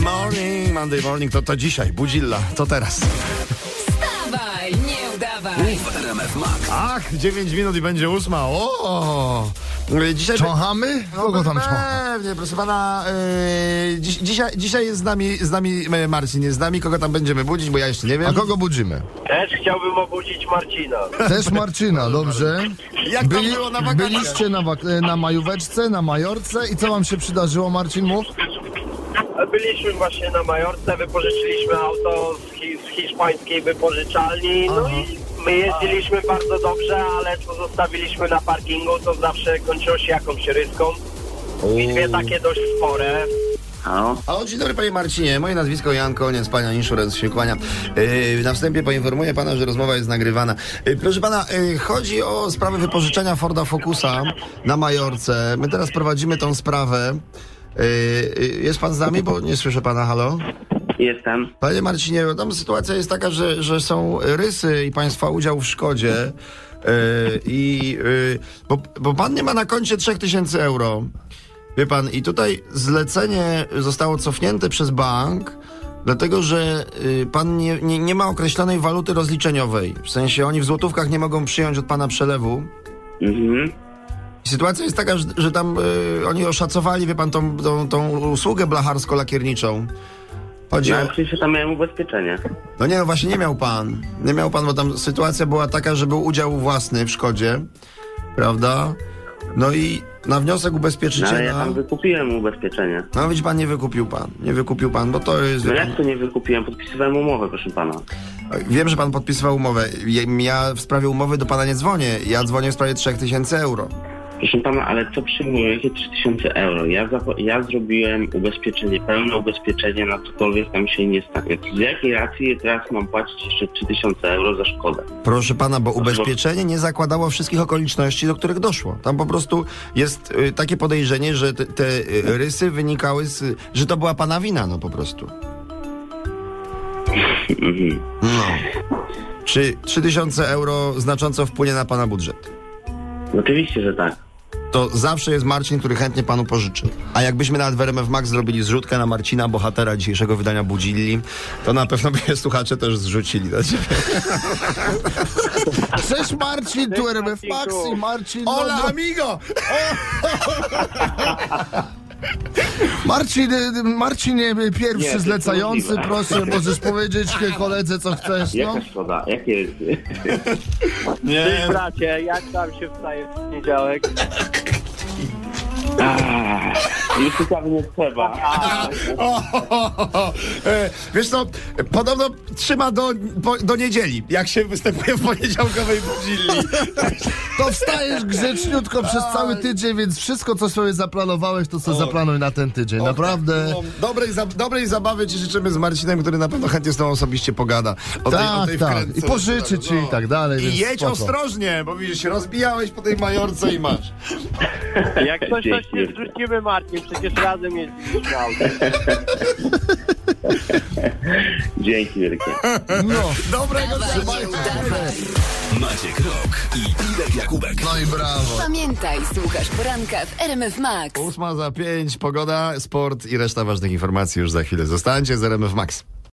Monday Morning to, to dzisiaj, budzilla, to teraz. Wstawaj, nie udawaj. W RMF Max. Ach, 9 minut i będzie ósma. O! Dzisiaj Cząchamy? Kogo tam czącha? Pewnie, proszę pana. Yy, dziś, dzisiaj, dzisiaj jest z nami, z nami e, Marcin, jest z nami. Kogo tam będziemy budzić, bo ja jeszcze nie wiem. A kogo budzimy? Też chciałbym obudzić Marcina. Też Marcina, dobrze. Jak tam Byli, było na wakacjach? byliście na, wak- na majóweczce, na Majorce i co wam się przydarzyło, Marcin, mów? Byliśmy właśnie na Majorce, wypożyczyliśmy auto z, hi- z hiszpańskiej wypożyczalni, no i my jeździliśmy bardzo dobrze, ale co zostawiliśmy na parkingu, to zawsze kończyło się jakąś ryską. I dwie takie dość spore. Halo, dzień dobry panie Marcinie, moje nazwisko Jan Koniec, pana Insurance się kłania. Yy, na wstępie poinformuję pana, że rozmowa jest nagrywana. Yy, proszę pana, yy, chodzi o sprawę wypożyczenia Forda Focusa na Majorce. My teraz prowadzimy tą sprawę. Yy, yy, jest pan z nami, bo nie słyszę pana, halo? Jestem. Panie Marcinie, bo tam sytuacja jest taka, że, że są rysy i państwa udział w szkodzie. Yy, I bo, bo pan nie ma na koncie 3000 euro. Wie pan, i tutaj zlecenie zostało cofnięte przez bank, dlatego że y, pan nie, nie, nie ma określonej waluty rozliczeniowej. W sensie oni w złotówkach nie mogą przyjąć od pana przelewu. Mhm. I sytuacja jest taka, że, że tam y, oni oszacowali, wie pan, tą, tą, tą usługę blacharsko-lakierniczą. Chodzi No, o... przecież tam miałem ubezpieczenie. No nie, no właśnie nie miał pan. Nie miał pan, bo tam sytuacja była taka, że był udział własny w szkodzie, prawda? No i na wniosek No, ubezpieczyciela... ale ja tam wykupiłem ubezpieczenie. No widzi pan, nie wykupił pan. Nie wykupił pan, bo to jest... No jak to nie wykupiłem? Podpisywałem umowę, proszę pana. pan, wiem, że pan podpisywał umowę. Ja, ja w sprawie umowy do pana nie dzwonię. Ja dzwonię w sprawie 3000 euro. Proszę pana, ale co przyjmuję? Jakie 3000 euro? Ja, ja zrobiłem ubezpieczenie, pełne ubezpieczenie na cokolwiek tam się nie stanie. Z jakiej racji teraz mam płacić jeszcze 3000 euro za szkodę? Proszę pana, bo ubezpieczenie nie zakładało wszystkich okoliczności, do których doszło. Tam po prostu jest y, takie podejrzenie, że te, te y, rysy wynikały z... że to była pana wina, no po prostu. Mhm. No. Czy 3000 euro znacząco wpłynie na pana budżet? Oczywiście, że tak. To zawsze jest Marcin, który chętnie panu pożyczy. A jakbyśmy nawet w RMF Max zrobili zrzutkę na Marcina, bohatera dzisiejszego wydania Budzilli, to na pewno by słuchacze też zrzucili na ciebie. Cześć Marcin, tu RMF Max i Marcin... Hola, no, amigo! Marcin, Marcin Nie, to pierwszy jest zlecający, proszę, możesz powiedzieć koledze co chcesz, no. Jaka szkoda? Jakie rysy? Nie, bracie, jak tam się wstaje w poniedziałek? Już ciekawe nie trzeba. O, e, wiesz co, podobno trzyma do, po, do niedzieli, jak się występuje w poniedziałkowej Budzilli. To wstajesz grzeczniutko przez cały tydzień, więc wszystko co sobie zaplanowałeś, to sobie zaplanuj na ten tydzień, naprawdę. No, dobrej, za, dobrej zabawy ci życzymy z Marcinem, który na pewno chętnie z tobą osobiście pogada. O tej, o Tak, tej tak. I pożyczy ci i tak dalej, I jedź spoko. ostrożnie, bo widzisz, rozbijałeś po tej majorce i masz. Jak coś, to Dzięki. się wrzucimy, Marcin, przecież razem jeździliśmy autem. Dzięki wielkie. No, Dobrego udawaj. Maciek Rok i Irek Jakubek. no i brawo. Pamiętaj, słuchasz poranka w RMF Max. Ósma za pięć, pogoda, sport i reszta ważnych informacji już za chwilę. Zostańcie z RMF Max.